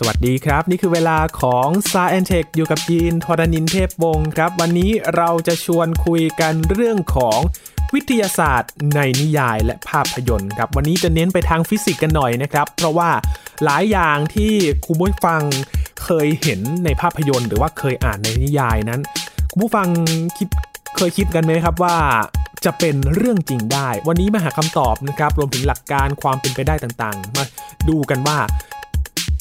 สวัสดีครับ นี่คือเวลาของ s าแอนเทคอยู่กับยีนทรณินเทพวงศ์ครับ วันนี้เราจะชวนคุยกันเรื่องของวิทยาศาสตร์ในนิยายและภาพยนตร์ครับวันนี้จะเน้นไปทางฟิสิกส์กันหน่อยนะครับ เพราะว่าหลายอย่างที่คุณผู้ฟังเคยเห็นในภาพยนตร์ หรือว่าเคยอ่านในนิยายนั้นคุณผู้ฟังคิดเคยคิดกันไหมครับว่าจะเป็นเรื่องจริงได้ วันนี้มาหาคำตอบนะครับ รวมถึงหลักการความเป็นไปได้ต่างๆ มาดูกันว่า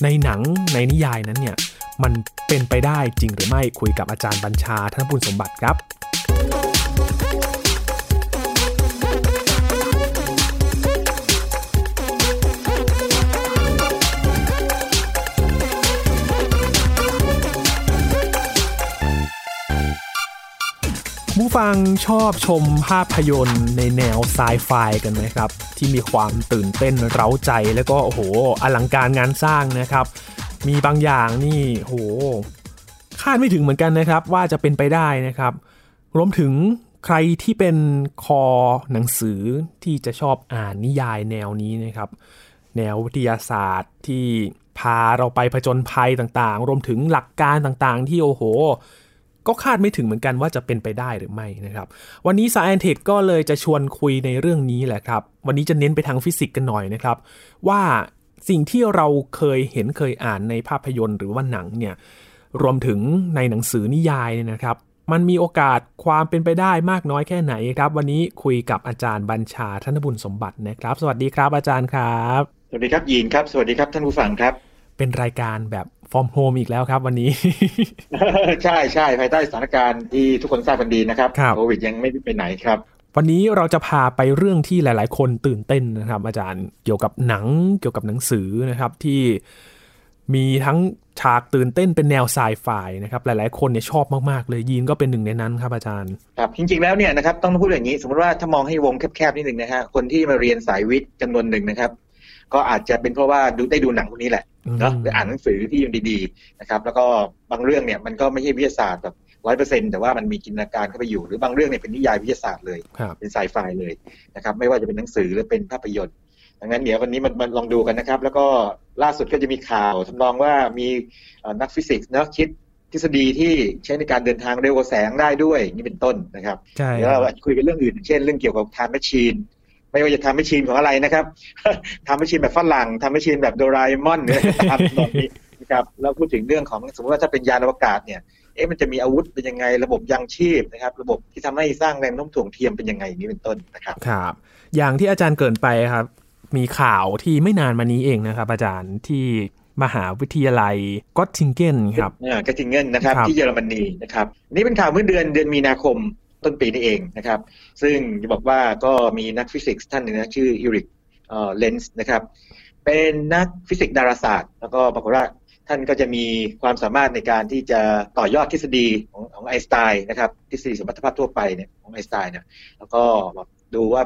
ในหนังในนิยายนั้นเนี่ย มันเป็นไปได้จริงหรือไม่คุยกับอาจารย์บัญชาธนบุญสมบัติครับ ผู้ฟังชอบชมภาพยนตร์ในแนวไซไฟกันไหมครับ ที่มีความตื่นเต้นเร้าใจแล้วก็โอ้โหอลังการงานสร้างนะครับ มีบางอย่างนี่โหคาดไม่ถึงเหมือนกันนะครับ ว่าจะเป็นไปได้นะครับ รวมถึงใครที่เป็นคอหนังสือที่จะชอบอ่านนิยายแนวนี้นะครับ แนววิทยาศาสตร์ที่พาเราไปผจญภัยต่างๆ รวมถึงหลักการต่างๆ ที่โอ้โห ก็คาดไม่ถึงเหมือนกันว่าจะเป็นไปได้หรือไม่นะครับ วันนี้ s ายแอนเทคก็เลยจะชวนคุยในเรื่องนี้แหละครับ วันนี้จะเน้นไปทางฟิสิกส์กันหน่อยนะครับ ว่าสิ่งที่เราเคยเห็นเคยอ่านในภาพยนตร์หรือว่าหนังเนี่ยรวมถึงในหนังสือนิยายเนี่ยนะครับ มันมีโอกาสความเป็นไปได้มากน้อยแค่ไหนครับ วันนี้คุยกับอาจารย์บัญชาธนบุญสมบัตินะครับ สวัสดีครับอาจารย์ครับ สวัสดีครับยีนครับ สวัสดีครับท่านผู้ฟังครับ เป็นรายการแบบ from home อีกแล้วครับ วันนี้ ใช่ใช่ภายใต้สถานการณ์ที่ทุกคนทราบกันดีนะครับครับโควิดยังไม่ได้ไปไหนครับวันนี้เราจะพาไปเรื่องที่หลาย ๆ คนตื่นเต้นนะครับ อาจารย์เกี่ยวกับหนังเกี่ยวกับหนังสือนะครับที่มีทั้งฉากตื่นเต้นเป็นแนวไซไฟนะครับหลาย ๆ คนเนี่ยชอบมาก ๆ เลยยีนก็เป็นหนึ่งในนั้นครับอาจารย์ครับจริง ๆ แล้วเนี่ยนะครับต้องพูดอย่างนี้ สมมติว่าถ้ามองให้วงแคบ ๆ นิดหนึ่งนะฮะคนที่มาเรียนสายวิทย์จำนวนหนึ่งนะครับ ก็อาจจะเป็นเพราะว่าดูได้ดูหนังพวกนี้แหละเนาะหรืออ่านหนังสือที่ยังดีๆนะครับ แล้วก็บางเรื่องเนี่ยมันก็ไม่ใช่วิทยาศาสตร์แบบร้อยเปอร์เซ็นแต่ว่ามันมีจินตนาการเข้าไปอยู่ หรือบางเรื่องเนี่ยเป็นนิยายวิทยาศาสตร์เลยครับเป็นไซไฟเลยนะครับ ไม่ว่าจะเป็นหนังสือหรือเป็นภาพยนตร์ดังนั้นเดี๋ยววันนี้มันมันลองดูกันนะครับ แล้วก็ล่าสุดก็จะมีข่าวทำนองว่ามีเอ่อนักฟิสิกส์เนาะคิดทฤษฎีที่ใช้ในการเดินทางเร็วกว่าแสงได้ด้วยนี่เป็นต้นนะครับใช่เดี๋ยวเราคุยกันเรื่องอื่น เช่นเรื่องเกี่ยวกับ time machine ไม่ว่าจะ time machine ของอะไรนะครับ time machine แบบฝรั่ง time machine แบบโดราเอมอนเนี่ยทำแบบนี้นะครับแล้วพูดถึงเรื่องของสมมติว่าถ้าเป็นยานอวกาศเนี่ยเอ๊ะมันจะมีอาวุธเป็นยังไงระบบยังชีพนะครับ ระบบที่ทำให้สร้างแรงโน้มถ่วงเทียมเป็นยังไงอย่างนี้เป็นต้นนะครับครับ อย่างที่อาจารย์เกริ่นไปครับ มีข่าวที่ไม่นานมานี้เองนะครับ อาจารย์ที่มหาวิทยาลัยเกิททิงเงินครับอ่เกิททิงเงินนะครับครับ ที่เยอรมนีนะครับนี่เป็นข่าวเมื่อเดือนเดือนมีนาคม ต้นปีนี้เองนะครับ ซึ่งจะบอกว่าก็มีนักฟิสิกส์ท่านหนึ่งนะชื่อเอริกเลนตซ์นะครับ เป็นนักฟิสิกส์ดาราศาสตร์ แล้วก็ปรากฏว่าท่านก็จะมีความสามารถในการที่จะต่อยอดทฤษฎีของของไอน์สไตน์นะครับ ทฤษฎีสัมพัทธภาพทั่วไปเนี่ยของไอน์สไตน์เนี่ยแล้วก็แบบดูว่า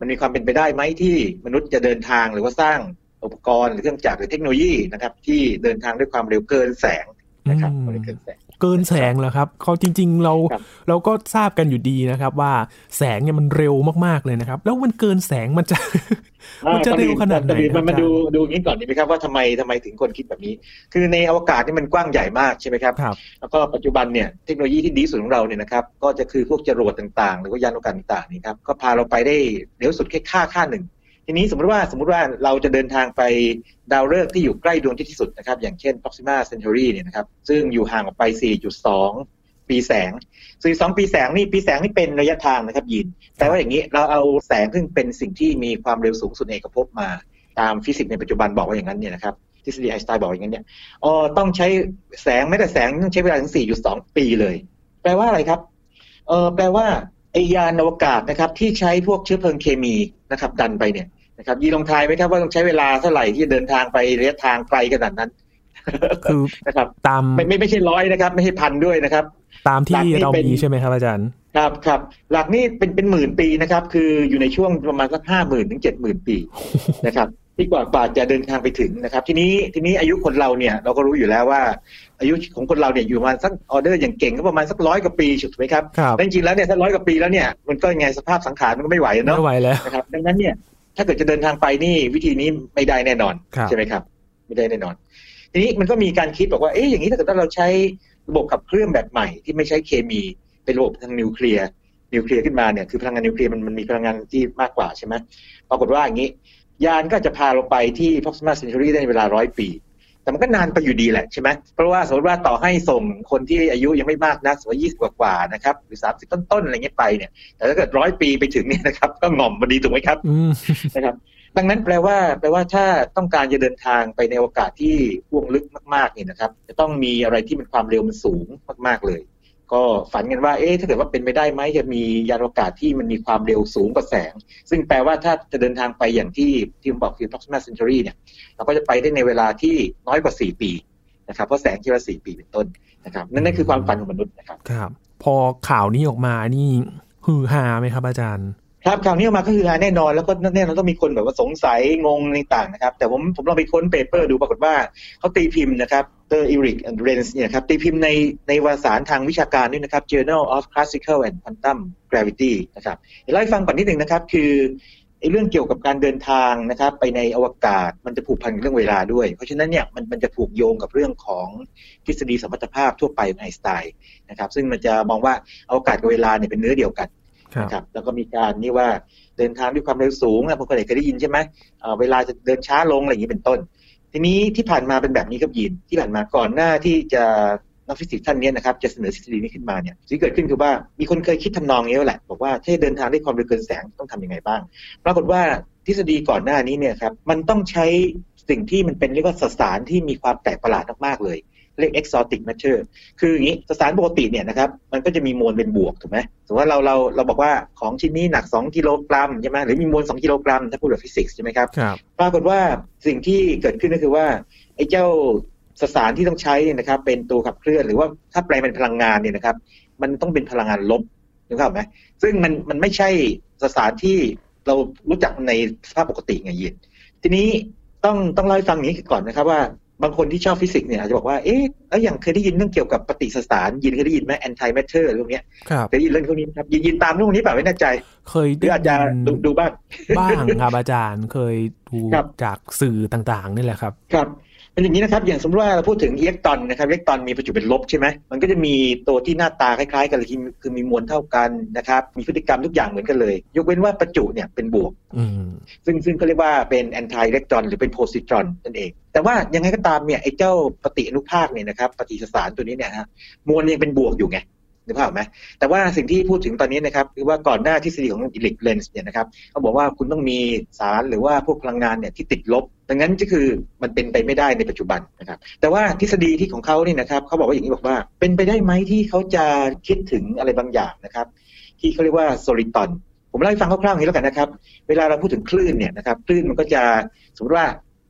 มันมีความเป็นไปได้ไหมที่มนุษย์จะเดินทางหรือว่าสร้างอุปกรณ์หรือเครื่องจักรหรือเทคโนโลยีนะครับ ที่เดินทางด้วยความเร็วเกินแสงนะครับอืมไม่ได้เกินแสง เกินแสงแล้วครับเขาจริง ๆ เราครับเราก็ทราบกันอยู่ดีนะครับ ว่าแสงเนี่ยมันเร็วมากๆเลยนะครับ แล้วมันเกินแสงมันจะมันจะเร็วขนาดไหนก่อื่ครัมับนมาอาจารย์ดูดูอย่างนี้ก่อนดีไหมครับว่าทำไมทำไมถึงคนคิดแบบนี้ คือในอวกาศนี่มันกว้างใหญ่มากใช่ไหมครับครับแล้วก็ปัจจุบันเนี่ยเทคโนโลยีที่ดีที่สุดของเราเนี่ยนะครับก็จะคือพวกจรวดต่างๆ หรือว่ายานอวกาศต่างๆนี่ครับก็พาเราไปได้เร็วสุดแค่ค่าค่าหนึ่ง ทีนี้สมมติว่าสมมติว่าเราจะเดินทางไปดาวฤกษ์ที่อยู่ใกล้ดวงอาทิตย์ที่สุดนะครับ อย่างเช่น Proxima Centauri เนี่ยนะครับ ซึ่งอยู่ห่างออกไป 4.2 ปีแสง 4.2 ปีแสงนี่ปีแสงนี่เป็นระยะทางนะครับยิน แต่ว่าอย่างนี้เราเอาแสงซึ่งเป็นสิ่งที่มีความเร็วสูงสุดในเอกภพมา ตามฟิสิกส์ในปัจจุบันบอกว่าอย่างนั้นเนี่ยนะครับทฤษฎีไอน์สไตน์บอกอย่างนั้นเนี่ยอ๋อต้องใช้แสงไม่แต่แสงต้องใช้เวลาถึง 4.2 ปีเลย แปลว่าอะไรครับ เออแปลว่า ไอยานอวกาศนะครับ ที่ใช้พวกเชื้อเพลิงเคมีนะครับ ดันไปเนี่ยนะครับยีลองทายไหมครับว่าต้องใช้เวลาเท่าไหร่ที่จะเดินทางไประยะทางไกลขนาดนั้นคือนะครับ ตามไม่ไม่ไม่ใช่ร้อยนะครับ ไม่ใช่พันด้วยนะครับ ตามที่หลักนี่เราเป็นมีใช่ไหมครับอาจารย์ ครับครับหลักนี่เป็นเป็นหมื่นปีนะครับ คืออยู่ในช่วงประมาณสักห้าหมื่นถึงเจ็ดหมื่นปีนะครับ ที่กว่ากว่าจะเดินทางไปถึงนะครับ ทีนี้ทีนี้อายุคนเราเนี่ยเราก็รู้อยู่แล้วว่า อายุของคนเราเนี่ยอยู่ประมาณสักออเดอร์อย่างเก่งก็ประมาณสักร้อยกว่าปีถูกไหมครับครับแต่จริงๆแล้วเนี่ยถ้าร้อยกว่าปีแล้วเนี่ยมันก็ยังไงสภาพสังขารมันก็ไม่ไหวเนาะไม่ไหวแล้วนะครับดังนั้นเนี่ยถ้าเกิดจะเดินทางไปนี่วิธีนี้ไม่ได้แน่นอนครับใช่ไหมครับ ไม่ได้แน่นอน ทีนี้มันก็มีการคิดบอกว่าเอ๊ะอย่างนี้ถ้าเกิดว่าเราใช้ระบบขับเคลื่อนแบบใหม่ที่ไม่ใช้เคมีเป็นระบบทางนิวเคลียร์นิวเคลียร์ขึ้นมาเนี่ยคือพลังงานนิวเคลียร์มันมันมีพลังงานที่มากกว่าใช่ไหมปรากฏว่าอย่างนี้ ยานก็จะพาเราไปที่ Proxima Centauri ได้ในเวลาร้อยปี แต่มันก็นานไปอยู่ดีแหละใช่ไหมเพราะว่าสมมติว่าต่อให้ส่งคนที่อายุยังไม่มากนักสมมติยี่สิบกว่าๆนะครับหรือสามสิบต้นๆอะไรเงี้ยไปเนี่ย แต่ถ้าเกิดร้อยปีไปถึงเนี่ยนะครับ ก็ง่อมพอดีถูกไหมครับอืมนะครับ ดังนั้นแปลว่าแปลว่าถ้าต้องการจะเดินทางไปในโอกาสที่พ่วงลึกมากๆเนี่ยนะครับ จะต้องมีอะไรที่มันความเร็วมันสูงมากๆเลย ก็ฝันกันว่า เอ๊ะ ถ้าเกิดว่าเป็นไปได้ไหมจะมียานอวกาศที่มันมีความเร็วสูงกว่าแสง ซึ่งแปลว่าถ้าจะเดินทางไปอย่างที่ที่ผมบอกคือ Proxima century เนี่ย เราก็จะไปได้ในเวลาที่น้อยกว่า 4 ปีนะครับ เพราะแสงที่ละ4ปีเป็นต้นนะครับ นั่นนั่นคือความฝันของมนุษย์นะครับ ครับ พอข่าวนี้ออกมา นี่ฮือฮาไหมครับอาจารย์ ครับข่าวนี้ออกมาก็คือฮาแน่นอนแล้วก็แน่นอนต้องมีคนแบบว่าสงสัยงงต่างๆนะครับ แต่ผมผมลองไปค้น paper ดูปรากฏว่าเขาตีพิมพ์นะครับดอกเตอร์ Erik Lentz เนี่ยครับตีพิมพ์ในในวารสารทางวิชาการด้วยนะครับ Journal of Classical and Quantum Gravity นะครับเดี๋ยวเล่าให้ฟังก่อนนิดหนึ่งนะครับ คือไอ้เรื่องเกี่ยวกับการเดินทางนะครับไปในอวกาศมันจะผูกพันกับเรื่องเวลาด้วย เพราะฉะนั้นเนี่ยมันมันจะผูกโยงกับเรื่องของทฤษฎีสมรรถภาพทั่วไปของไอน์สไตน์นะครับซึ่งมันจะมองว่าอวกาศกับเวลาเนี่ยเป็นเนื้อเดียวกัน นะครับแล้วก็มีการนี่ว่าเดินทางด้วยความเร็วสูงนะผมก็เคยได้ยินใช่ไหมเเวลาจะเดินช้าลงอะไรอย่างนี้เป็นต้น ทีนี้ที่ผ่านมาเป็นแบบนี้ครับยินที่ผ่านมาก่อนหน้าที่จะนักฟิสิกส์ท่านนี้นะครับจะเสนอทฤษฎีนี้ขึ้นมาเนี่ยสิ่งเกิดขึ้นคือว่ามีคนเคยคิดทำนองนี้แล้วแหละบอกว่าถ้าเดินทางด้วยความเร็วเกินแสงต้องทำยังไงบ้าง ปรากฏว่าทฤษฎีก่อนหน้านี้เนี่ยครับมันต้องใช้สิ่งที่มันเป็นเรียกว่าสสารที่มีความแปลกประหลาดมากๆเลย เรียก exotic matter คืออย่างนี้สสารปกติเนี่ยนะครับมันก็จะมีมวลเป็นบวกถูกไหมสมมติว่าเราเราเราบอกว่าของชิ้นนี้หนัก 2 กิโลกรัมใช่ไหมหรือมีมวล 2 กิโลกรัมถ้าพูดแบบฟิสิกส์ใช่ไหมครับครับปรากฏว่าสิ่งที่เกิดขึ้นก็คือว่าไอ้เจ้าสสารที่ต้องใช้เนี่ยนะครับเป็นตัวขับเคลื่อนหรือว่าถ้าแปลเป็นพลังงานเนี่ยนะครับ มันต้องเป็นพลังงานลบนึกภาพไหมซึ่งมันมันไม่ใช่สสารที่เรารู้จักในสภาพปกติไงยินทีนี้ต้องต้องเล่าให้ฟังอย่างนี้ก่อนนะครับว่า บางคนที่ชอบฟิสิกส์เนี่ยอาจจะบอกว่า เอ๊ะแล้วอย่างเคยได้ยินเรื่องเกี่ยวกับปฏิสสาร ยินเคยได้ยินไหม anti matter เรื่องเนี้ยครับเคยได้ยินเรื่องพวกนี้ไหมครับ ยินยินตามเรื่องพวกนี้เปล่าไม่แน่ใจ เคยหรือได้อาจจะยินดูดูบ้าง บ้างครับอาจารย์ เคยดูครับจากสื่อต่างๆนี่แหละครับ ครับ เป็นอย่างนี้นะครับ อย่างสมมติว่าเราพูดถึงอิเล็กตรอนนะครับอิเล็กตรอนมีประจุเป็นลบใช่ไหมมันก็จะมีตัวที่หน้าตาคล้ายๆ กันเลยที่คือมีมวลเท่ากันนะครับมีพฤติกรรมทุกอย่างเหมือนกันเลย ยกเว้นว่าประจุเนี่ยเป็นบวกอืมซึ่งซึ่งเขาเรียกว่าเป็น antielectron หรือเป็นโพซิตรอนนั่นเอง แต่ว่ายังไงก็ตามเนี่ยไอ้เจ้าปฏิอนุภาคเนี่ยนะครับปฏิสสารตัวนี้เนี่ยฮะมวลยังเป็นบวกอยู่ไงนึกภาพออกไหมแต่ว่าสิ่งที่พูดถึงตอนนี้นะครับคือว่าก่อนหน้าทฤษฎีของ Erik Lentz เนี่ยนะครับเขาบอกว่าคุณต้องมีสารหรือว่าพวกพลังงานเนี่ยที่ติดลบ ดังนั้นก็คือมันเป็นไปไม่ได้ในปัจจุบันนะครับ แต่ว่าทฤษฎีที่ของเขาเนี่ยนะครับเขาบอกว่าอย่างนี้บอกว่า เป็นไปได้ไหมที่เขาจะคิดถึงอะไรบางอย่างนะครับ ที่เขาเรียกว่า soliton ผมเล่าให้ฟังคร่าวๆอย่างนี้แล้วกันนะครับ เวลาเราพูดถึงคลื่นเนี่ยนะครับคลื่นมันก็จะสมมติว่า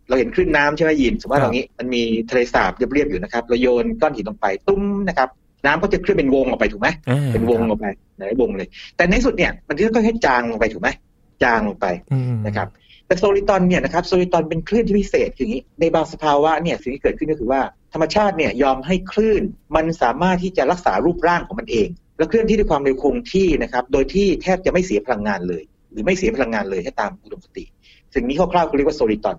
เราเห็นคลื่นน้ำใช่ไหมยินสมมติว่าครับตรงนี้มันมีทะเลสาบเรียบๆอยู่นะครับเราโยนก้อนหินลงไปตุ้มนะครับน้ำก็จะเคลื่อนเป็นวงออกไปถูกไหมอ่าเป็นวงรอบออกไปหลายวงเลย แต่ในที่สุดเนี่ยมันก็ค่อยๆจางลงไปถูกไหมจางลงไปอืมนะครับ แต่ soliton เนี่ยนะครับ soliton เป็นคลื่นที่พิเศษคืออย่างนี้ในบางสภาวะเนี่ยสิ่งที่เกิดขึ้นก็คือว่าธรรมชาติเนี่ยยอมให้คลื่น มันสามารถที่จะรักษารูปร่างของมันเอง และเคลื่อนที่ด้วยความเร็วคงที่นะครับโดยที่แทบจะไม่เสียพลังงานเลย หรือไม่เสียพลังงานเลยให้ตามอุดมคติ สิ่งนี้คร่าวๆเขาเรียกว่า soliton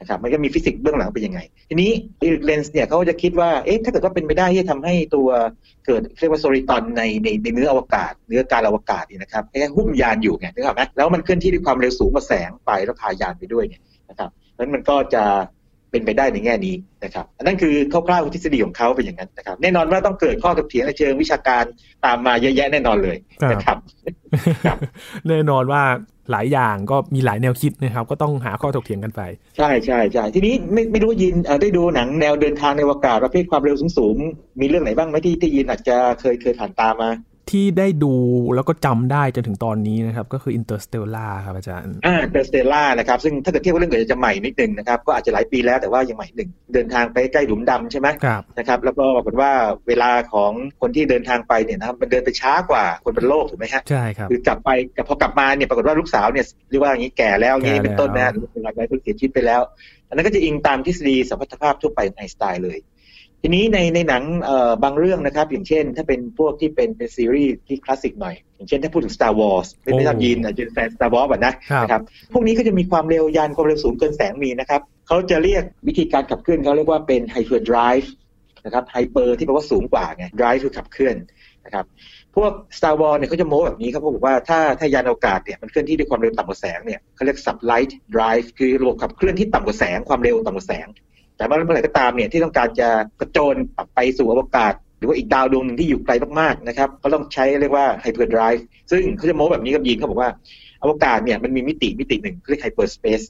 นะครับมันก็มีฟิสิกส์เบื้องหลังเป็นยังไง ทีนี้ Erik Lentz เนี่ยเขาจะคิดว่าเอ๊ะถ้าเกิดว่าเป็นไปได้ที่จะทำให้ตัวเกิดเรียกว่า soliton ในในในเนื้ออวกาศ เนื้อกาลอวกาศนี่นะครับแค่หุ้มยานอยู่ไงนึกออกไหมแล้วมันเคลื่อนที่ด้วยความเร็วสูงกว่าแสงไปแล้วพายานไปด้วยเนี่ยนะครับเพราะฉะนั้นมันก็จะ เป็นไปได้ในแง่นี้นะครับอันนั้นคือคร่าวๆทฤษฎีของเขาเป็นอย่างนั้นนะครับ แน่นอนว่าต้องเกิดข้อถกเถียงในเชิงวิชาการตามมาเยอะแยะแน่นอนเลยนะครับครับแน่นอนว่าหลายอย่างก็มีหลายแนวคิดนะครับ ก็ต้องหาข้อถกเถียงกันไป ใช่ใช่ใช่ทีนี้ไม่ไม่รู้ยินเอ่อได้ดูหนังแนวเดินทางในอวกาศประเภทความเร็วสูงๆมีเรื่องไหนบ้างไหมที่ที่ยินอาจจะเคยเคยผ่านตามมา ที่ได้ดูแล้วก็จำได้จนถึงตอนนี้นะครับ ก็คือ Interstellar ครับอาจารย์อ่า Interstellar นะครับ ซึ่งถ้าเกิดเทียบกับเรื่องอื่นจะใหม่นิดนึงนะครับ ก็อาจจะหลายปีแล้วแต่ว่ายังใหม่หนึ่ง เดินทางไปใกล้หลุมดำใช่ไหมครับนะครับ แล้วก็ปรากฏว่าเวลาของคนที่เดินทางไปเนี่ยนะครับมันเดินไปช้ากว่าคนบนโลกถูกไหมฮะใช่ครับคือกลับไปกับพอกลับมาเนี่ยปรากฏว่าลูกสาวเนี่ยเรียกว่าอย่างนี้แก่แล้วอย่างนี้แก่แล้วเป็นต้นนะหรือเป็นหลายคนเสียชีวิตไปแล้ว อันนั้นก็จะอิงตามทฤษฎีสัมพัทธภาพทั่วไปของไอน์สไตน์เลย ทีนี้ในในหนังเอ่อบางเรื่องนะครับ อย่างเช่น ถ้าเป็นพวกที่เป็นเป็นซีรีส์ที่คลาสสิกหน่อย อย่างเช่นถ้าพูดถึง Star Wars ไม่ไม่ทราบยินอาจจะเป็นแฟน Star Wars อะนะครับนะครับ พวกนี้ก็จะมีความเร็วยานความเร็วสูงเกินแสงมีนะครับเขาจะเรียกวิธีการขับเคลื่อนเขาเรียกว่าเป็น hyperdrive นะครับ hyper ที่แปลว่าสูงกว่าไง drive คือขับเคลื่อนนะครับพวก Star Wars เนี่ยเขาจะโม้แบบนี้ครับเขาบอกว่าถ้าถ้ายานอวกาศเนี่ยมันเคลื่อนที่ด้วยความเร็วต่ำกว่าแสงเนี่ยเขาเรียก sublight drive คือระบบขับเคลื่อนที่ต่ำกว่าแสงความเร็วต่ำกว่าแสง แต่ว่าเมื่อไหร่ก็ตามเนี่ยที่ต้องการจะกระโจนไปสู่อวกาศ หรือว่าอีกดาวดวงหนึ่งที่อยู่ไกลมากๆนะครับก็ต้องใช้เรียกว่า hyper drive ซึ่งเขาจะโม้แบบนี้ครับยินเขาบอกว่าอวกาศเนี่ยมันมีมิติมิติหนึ่งเรียก hyper space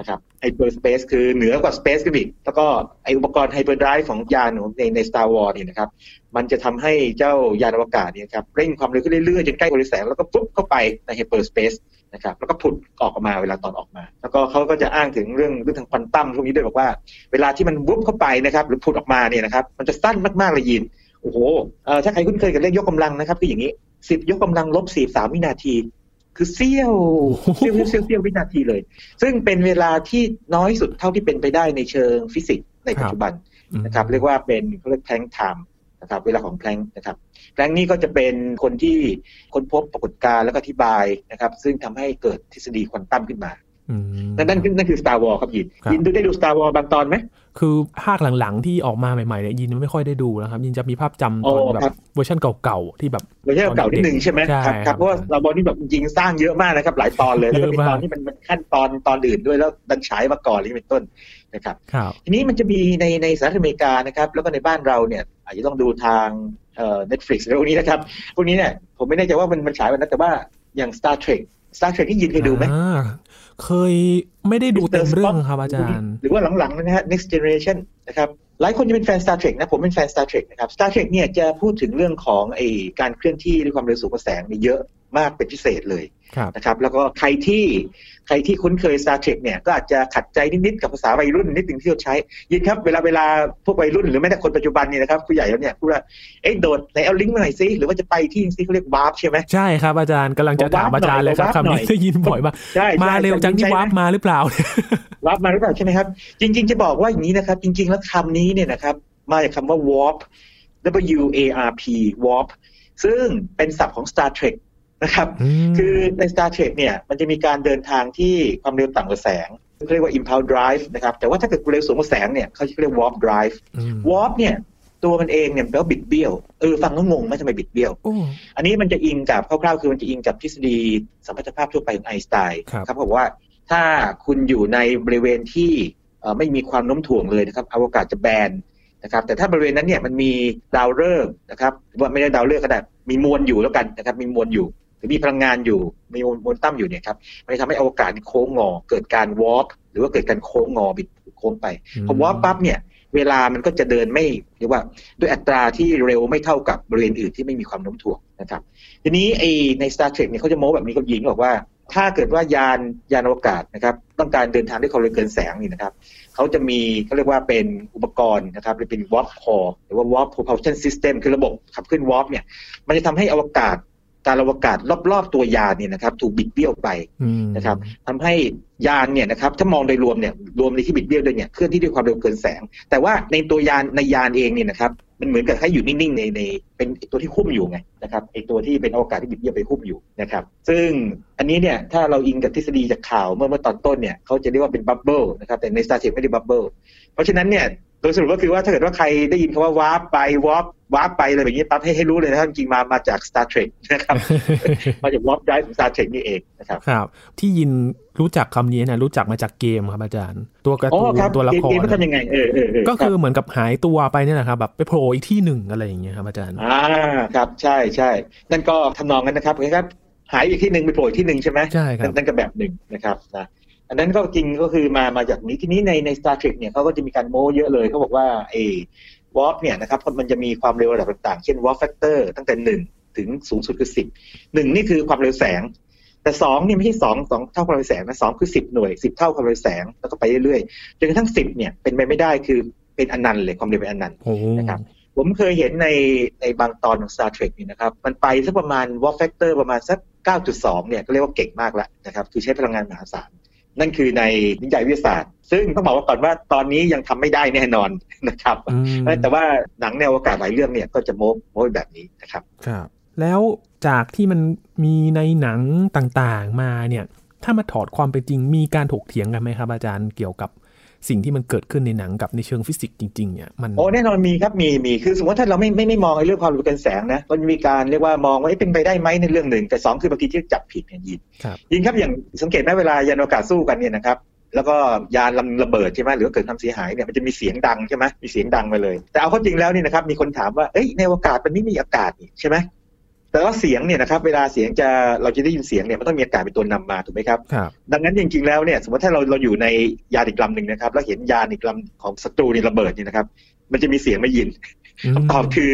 นะครับ hyperspace คือเหนือกว่า space กันอีกแล้วก็ไอ้อุปกรณ์ hyperdrive ของยานในใน Star Wars เนี่ยนะครับมันจะทำให้เจ้ายานอวกาศเนี่ยครับเร่งความเร็วขึ้นเรื่อยๆจนใกล้กว่าแสงแล้วก็ปุ๊บเข้าไปใน hyperspace นะครับแล้วก็ผุดออกมาเวลาตอนออกมา แล้วก็เขาก็จะอ้างถึงเรื่องเรื่องทางควอนตัมพวกนี้ด้วยบอกว่า เวลาที่มันวุบเข้าไปนะครับ หรือผุดออกมาเนี่ยนะครับ มันจะสั้นมากๆเลยยินโอ้โหถ้าใครคุ้นเคยกับเลขยกกำลังนะครับคืออย่างนี้สิบยกกำลังลบสี่สามวินาที คือเสี้ยวเสี้ยวเสี้ยวเสี้ยววินาทีเลย ซึ่งเป็นเวลาที่น้อยสุดเท่าที่เป็นไปได้ในเชิงฟิสิกส์ในปัจจุบันนะครับ เรียกว่าเป็นเขาเรียก Planck time นะครับเวลาของ Planck นะครับ Planck นี่ก็จะเป็นคนที่ค้นพบปรากฏการณ์แล้วก็อธิบายนะครับ ซึ่งทำให้เกิดทฤษฎีควอนตัมขึ้นมานั่นนั่นนั่นคือ Star Wars ครับยิน ยินดูได้ดู Star Wars บางตอนไหม คือภาคหลังๆ ที่ออกมาใหม่ๆเนี่ยยินไม่ค่อยได้ดูแล้วครับ ยินจะมีภาพจำตอนแบบเวอร์ชันเก่าๆ ที่แบบเวอร์ชันเก่าที่หนึ่งใช่ไหมครับครับเพราะว่าเราบอลนี่แบบจริงสร้างเยอะมากนะครับ หลายตอนเลย แล้วก็มีตอนที่มันขั้นตอนตอนอื่นด้วยแล้วดันฉายมาก่อนนี่เป็นต้น นะครับทีนี้มันจะมีในในสหรัฐอเมริกานะครับแล้วก็ในบ้านเราเนี่ยอาจจะต้องดูทางเอ่อ Netflix อะไรพวกนี้นะครับพวกนี้เนี่ยผมไม่แน่ใจว่ามันมันฉายวันนั้นแต่ว่าอย่าง Star Trek Star Trek ที่ยินเคยดูไหมเคยไม่ได้ดูเต็มเรื่องครับอาจารย์ หรือว่าหลังๆนะฮะ next generation นะครับหลายคนจะเป็นแฟน Star Trek นะผมเป็นแฟน Star Trek นะครับ Star Trek เนี่ยจะพูดถึงเรื่องของไอการเคลื่อนที่ด้วยความเร็วสูงกว่าแสงนี่เยอะ มากเป็นพิเศษเลยนะครับ แล้วก็ใครที่ใครที่คุ้นเคย Star Trek เนี่ยก็อาจจะขัดใจนิดๆกับภาษาวัยรุ่นนิดหนึ่งที่เราใช้ ยินครับเวลาเวลาพวกวัยรุ่นหรือแม้แต่คนปัจจุบันเนี่ยนะครับผู้ใหญ่แล้วเนี่ยพูดว่าเอ๊ะโดดไหนเอาลิงก์มาหน่อยซิหรือว่าจะไปที่ซิเขาเรียกวาร์ปใช่ไหมใช่ครับอาจารย์กำลังจะถามอาจารย์เลยครับคำนี้ได้ยินบ่อยมากมาเร็วจังที่วาร์ปมาหรือเปล่าวาร์ปมาหรือเปล่าใช่ไหมครับ จริง ๆ จะบอกว่าอย่างนี้นะครับ จริง ๆ แล้วคำนี้เนี่ยนะครับมาจากคำว่า warp W A R P warp ซึ่งเป็นศัพท์ของ Star Trek นะครับ คือใน Star Trek เนี่ยมันจะมีการเดินทางที่ความเร็วต่ำกว่าแสงเรียกว่า impulse drive นะครับ แต่ว่าถ้าเกิดเร็วสูงกว่าแสงเนี่ยเขาเรียก warp drive warp เนี่ยตัวมันเองเนี่ยแปลว่าบิดเบี้ยวเออฟังก็งงไหมทำไมบิดเบี้ยว อันนี้มันจะอิงกับคร่าวๆคือมันจะอิงกับทฤษฎีสัมพัทธภาพทั่วไปของไอน์สไตน์ครับบอกว่าถ้าคุณอยู่ในบริเวณที่ไม่มีความโน้มถ่วงเลยนะครับอวกาศจะแบนนะครับแต่ถ้าบริเวณนั้นเนี่ยมันมีดาวฤกษ์นะครับว่าไม่ได้ดาวฤกษ์ก็ได้มีมวลอยู่แล้วกันนะครับมีมวลอยู่ หรือมีพลังงานอยู่มีโมวลตั้มอยู่เนี่ยครับมันจะทำให้อวกาศโค้งงอ เกิดการวอร์ปหรือว่าเกิดการโค้งงอบิดโค้งไปพอวอร์ปปั๊บเนี่ยเวลามันก็จะเดินไม่เรียกว่าด้วยอัตราที่เร็วไม่เท่ากับบริเวณอื่นที่ไม่มีความโน้มถ่วงนะครับ ทีนี้ไอใน Star Trek เนี่ยเขาจะโม้แบบนี้เขายิงบอกว่า ถ้าเกิดว่ายานยานอวกาศนะครับต้องการเดินทางด้วยความเร็วเกินแสงนี่นะครับเขาจะมีเขาเรียกว่าเป็นอุปกรณ์นะครับหรือเป็น warp core หรือว่า warp propulsion system คือระบบขับเคลื่อน warp เนี่ยมันจะทำให้อวกาศ การอวกาศรอบๆตัวยานเนี่ยนะครับ ถูกบิดเบี้ยวไปนะครับทำให้ยานเนี่ยนะครับ ถ้ามองโดยรวมเนี่ยรวมในที่บิดเบี้ยวด้วยเนี่ยเคลื่อนที่ด้วยความเร็วเกินแสง แต่ว่าในตัวยานในยานเองเนี่ยนะครับ มันเหมือนกับให้อยู่นิ่งๆในในเป็นตัวที่หุ้มอยู่ไงนะครับไอตัวที่เป็นอวกาศที่บิดเบี้ยวไปหุ้มอยู่นะครับ ซึ่งอันนี้เนี่ยถ้าเราอิงกับทฤษฎีจากข่าวเมื่อเมื่อตอนต้นเนี่ยเขาจะเรียกว่าเป็น bubble นะครับแต่ใน Star Trek ไม่ได้ bubble เพราะฉะนั้นเนี่ย โดยสรุปก็คือว่าถ้าเกิดว่าใครได้ยินคำว่าวาร์ปไป warp วาร์ปไปอะไรแบบนี้ปั๊บให้ให้รู้เลยนะครับจริงมามาจาก Star Trek นะครับมาจาก warp drive ของ Star Trek นี่เองนะครับครับ ที่ยินรู้จักคำนี้นะรู้จักมาจากเกมครับอาจารย์ ตัวการ์ตูนตัวละครเกมมันทำยังไงเออเออก็คือเหมือนกับหายตัวไปเนี่ยนะครับแบบไปโผล่อีกที่หนึ่งอะไรอย่างเงี้ยครับอาจารย์อ่าครับใช่ใช่นั่นก็ทำนองกันนะครับครับหายอีกที่หนึ่งไปโผล่ที่หนึ่งใช่ไหมใช่ครับนั่นก็แบบหนึ่งนะครับนะ อันนั้นก็จริงก็คือมามาจากนี้ทีนี้ในใน Star Trek เนี่ยเขาก็จะมีการโม้เยอะเลยเขาบอกว่าไอ้ warp เนี่ยนะครับมันจะมีความเร็วระดับต่างๆ เช่น warp factor ตั้งแต่หนึ่งถึงสูงสุดคือสิบหนึ่งนี่คือความเร็วแสง แต่สองนี่ไม่ใช่สองสองเท่าความเร็วแสงนะสองคือสิบหน่วยสิบเท่าความเร็วแสงแล้วก็ไปเรื่อยๆจนกระทั่งสิบเนี่ยเป็นไปไม่ได้คือเป็นอนันต์เลยความเร็วเป็นอนันต์นะครับผมเคยเห็นในในบางตอนของ Star Trek นี่นะครับ มันไปสักประมาณ warp factor ประมาณสัก 9.2 เนี่ยก็เรียกว่าเก่งมากแล้วนะครับ คือใช้พลังงานมหาศาล นั่นคือในนิยายวิทยาศาสตร์ ซึ่งต้องบอกว่าก่อนว่าตอนนี้ยังทำไม่ได้แน่นอนนะครับ แต่ว่าหนังแนวอากาศหลายเรื่องเนี่ยก็จะโม้โม้แบบนี้นะครับครับ แล้วจากที่มันมีในหนังต่างๆมาเนี่ยถ้ามาถอดความเป็นจริงมีการถกเถียงกันไหมครับอาจารย์เกี่ยวกับ สิ่งที่มันเกิดขึ้นในหนังกับในเชิงฟิสิกส์จริงๆเนี่ยมันโอ้แน่นอนมีครับมีมีคือสมมติว่าถ้าเราไม่ไม่ไม่มองไอ้เรื่องความเร็วเกินแสงนะมันมีการเรียกว่ามองว่าเอ๊ะเป็นไปได้ไหมในเรื่องหนึ่ง แต่สองคือบางทีที่จับผิดเนี่ยยินครับยินครับอย่างสังเกตไหมเวลายานอวกาศสู้กันเนี่ยนะครับแล้วก็ยานลำระเบิดใช่ไหมหรือว่าเกิดความเสียหายเนี่ยมันจะมีเสียงดังใช่ไหมมีเสียงดังมาเลย แต่เอาเข้าจริงแล้วนี่นะครับมีคนถามว่าเอ้ยในอวกาศมันไม่มีอากาศนี่ใช่ไหม แต่ว่าเสียงเนี่ยนะครับเวลาเสียงจะเราจะได้ยินเสียงเนี่ยมันต้องมีอากาศเป็นตัวนำมาถูกไหมครับครับ ดังนั้นจริงๆแล้วเนี่ยสมมติถ้าเราเราอยู่ในยานอีกลำหนึ่งนะครับ แล้วเห็นยานอีกลำของศัตรูนี่ระเบิดนี่นะครับ มันจะมีเสียงไม่ยินมคำตอบคือ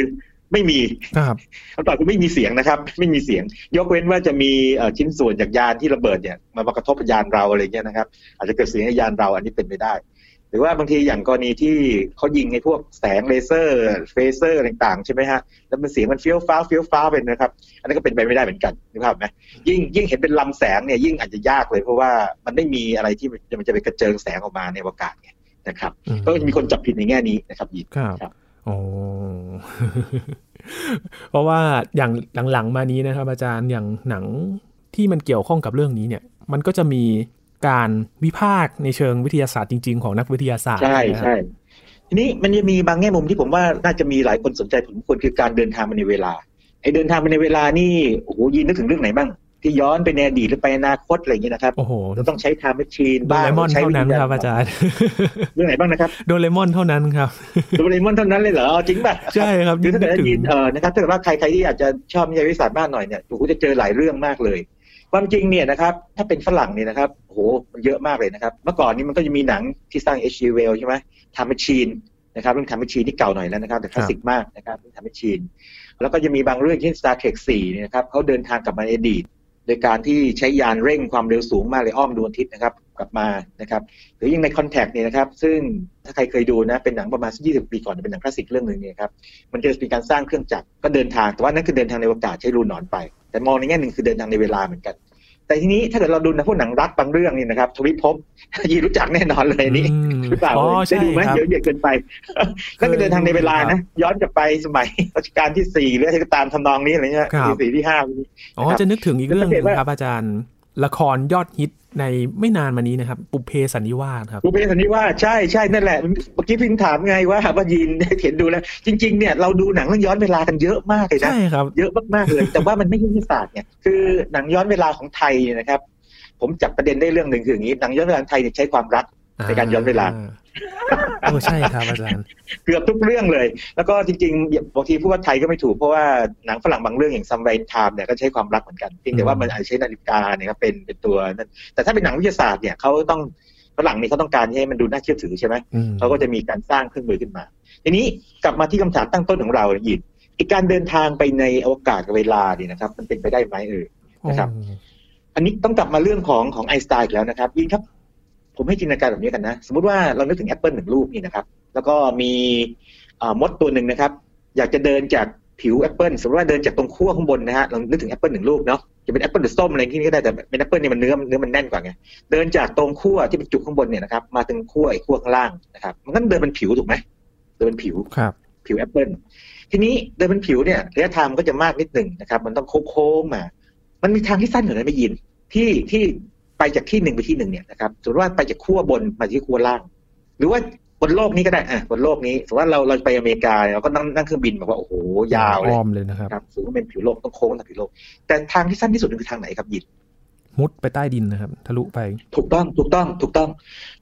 ไม่มีครับคำตอบคือไม่มีเสียงนะครับ ไม่มีเสียง ยกเว้นว่าจะมีเอ่อชิ้นส่วนจากยานที่ระเบิดเนี่ยมามากระทบกับยานเราอะไรเงี้ยนะครับ อาจจะเกิดเสียงในยานเราอันนี้เป็นไปได้ห รือว่าบางทีอย่างกรณีที่เขายิงในพวกแสงเลเซอร์ phaser ต่างๆ ใช่ไหมฮะ แล้วมันเสียงมันเฟี้ยวฟ้าวเฟี้ยวฟ้าวเป็นนะครับ อันนั้นก็เป็นไปไม่ได้เหมือนกันนึกภาพไหมยิ่งยิ่งเห็นเป็นลำแสงเนี่ยยิ่งอาจจะยากเลยเพราะว่ามันไม่มีอะไรที่มันจะมันจะไปกระเจิงแสงออกมาในอวกาศไงนะครับอืมก็จะมีคนจับผิดในแง่นี้นะครับยินครับครับโอ้เพราะว่าอย่างหลังๆมานี้นะครับ อาจารย์อย่างหนังที่มันเกี่ยวข้องกับเรื่องนี้เนี่ย มันก็จะมี การวิพากษ์ในเชิงวิทยาศาสตร์จริง ๆ ของนักวิทยาศาสตร์ ใช่นะครับใช่ทีนี้มันจะมีบางแง่มุมที่ผมว่าน่าจะมีหลายคนสนใจผมควรคือการเดินทางไปในเวลาไอ้เดินทางไปในเวลานี่โอ้โหยินนึกถึงเรื่องไหนบ้างที่ย้อนไปในอดีตหรือไปอนาคตอะไรอย่างเงี้ยนะครับโอ้โหเราต้องใช้ time machine โดบ้างเรมอนใช้เท่านั้นวิญญครับอาจารย์เรื่องไหนบ้างนะครับโดเรมอนเท่านั้นครับโดเรมอนเท่านั้นเลยเหรอเอาจริงป่ะใช่ครับคือถ้าเกิดนึกถึงยินเออนะครับถ้าเกิดว่าใครใครที่อาจจะชอบนิยายวิทยาศาสตร์มากหน่อยเนี่ยโอ้โหจะเจอหลายเรื่องมากเลย ความจริงเนี่ยนะครับถ้าเป็นฝรั่งเนี่ยนะครับโหมันเยอะมากเลยนะครับ เมื่อก่อนนี้มันก็จะมีหนังที่สร้าง H.G. Wells ใช่ไหมทำไปชินนะครับเรื่องทำมาชีนที่เก่าหน่อยแล้วนะครับ แต่คลาสสิกมากนะครับเรื่องทำมาชีน แล้วก็จะมีบางเรื่องเช่น Star Trek 4เนี่ยนะครับเขาเดินทางกลับมาในอดีตโดยการที่ใช้ยานเร่งความเร็วสูงมากเลยอ้อมดวงอาทิตย์นะครับ กลับมานะครับหรือยิ่งใน Contact เนี่ยนะครับซึ่งถ้าใครเคยดูนะเป็นหนังประมาณสัก20 ปีก่อนเป็นหนังคลาสสิกเรื่องหนึ่งเนี่ยครับมันจะมีการสร้างเครื่องจักรก็เดินทางแต่ว่านั่นคือเดินทางในอวกาศใช้รูหนอนไป แต่มองในแง่หนึ่งคือเดินทางในเวลาเหมือนกัน แต่ทีนี้ถ้าเกิดเราดูนะพวกหนังรักบางเรื่องนี่นะครับทวิภพยีรู้จักแน่นอนเลยอันนี้อืมหรือเปล่าอ๋อได้ใช่ดูไหมครับเยอะเยอะเกินไปนั่นก็เดินทางในเวลานะย้อนกลับไปสมัยรัชกาลที่สี่หรืออะไรก็ตามทำนองนี้อะไรเงี้ยครับที่สี่ที่ห้าอ๋อนะครับจะนึกถึงอีกเรื่องหนึงสังเกตว่าครับอาจารย์ ละครยอดฮิตในไม่นานมานี้นะครับ ปุเพสันนิวาสครับรูปเป็นสันนิวาสใช่ใช่นั่นแหละเมื่อกี้พิงถามไงว่าว่ายีนเห็นดูแล้ว จริง ๆ เนี่ยเราดูหนังเรื่องย้อนเวลากันเยอะมากเลยนะใช่ครับเยอะมากๆเลย แต่ว่ามันไม่ใช่วิทยาศาสตร์เนี่ยคือหนังย้อนเวลาของไทยเนี่ยนะครับ ผมจับประเด็นได้เรื่องหนึ่งคืออย่างนี้หนังย้อนเวลาของไทยเนี่ยใช้ความรัก ในการย้อนเวลาเออใช่ครับอาจารย์เกือบทุกเรื่องเลย แล้วก็จริงๆบางทีพูดว่าไทยก็ไม่ถูก เพราะว่าหนังฝรั่งบางเรื่องอย่าง Somewhere in Time เนี่ยก็ใช้ความรักเหมือนกันเพียงแต่ว่ามันอาจจะใช้นาฬิกาเนี่ยครับเป็นเป็นตัวนั้นแต่ถ้าเป็นหนังวิทยาศาสตร์เนี่ยเขาต้องฝรั่งนี่เขาต้องการให้มันดูน่าเชื่อถือใช่ไหมอืมเขาก็จะมีการสร้างเครื่องมือขึ้นมา ทีนี้กลับมาที่คำถามตั้งต้นของเราหยิบอีกการเดินทางไปในอวกาศกับเวลาเนี่ยนะครับ มันเป็นไปได้ไหมเออนะครับอันนี้ต้องกลับมาเรื่องของของไอน์สไตน์อีกแล้วนะครับยิงครับ ผมให้จินตนาการแบบนี้กันนะ สมมติว่าเรานึกถึงแอปเปิลหนึ่งลูกนี่นะครับ แล้วก็มีอ่ามดตัวหนึ่งนะครับ อยากจะเดินจากผิวแอปเปิลสมมติว่าเดินจากตรงขั้วข้างบนนะฮะเรานึกถึงแอปเปิลหนึ่งลูกเนาะจะเป็นแอปเปิลหรือส้มอะไรที่นี่ก็ได้แต่เป็นแอปเปิลเนี่ยมันเนื้อเนื้อมันแน่นกว่าไงเดินจากตรงขั้วที่เป็นจุกข้างบนเนี่ยนะครับมาถึงขั้วไอ้ขั้วข้างล่างนะครับมันก็เดินเป็นผิวถูกไหมเดินเป็นผิวครับผิวแอปเปิลทีนี้เดินเป็นผิวเนี่ยระยะทางมันก็จะมากนิดหนึ่งนะครับ มันต้องโค้งๆมา มันมีทางที่สั้นกว่านั้นไหมยินที่ที่ ไปจากที่หนึ่งไปที่หนึ่งเนี่ยนะครับสมมติว่าไปจากขั้วบนมาที่ขั้วล่าง หรือว่าบนโลกนี้ก็ได้อะบนโลกนี้สมมติว่าเราเราไปอเมริกาเนี่ยเราก็นั่งนั่งเครื่องบินแบบว่าโอ้โหยาวเลยอ้อมเลยนะครับครับสูงเป็นผิวโลกต้องโค้งทางผิวโลก แต่ทางที่สั้นที่สุดคือทางไหนครับยินมุดไปใต้ดินนะครับ ทะลุไป ถูกต้องถูกต้องถูกต้อง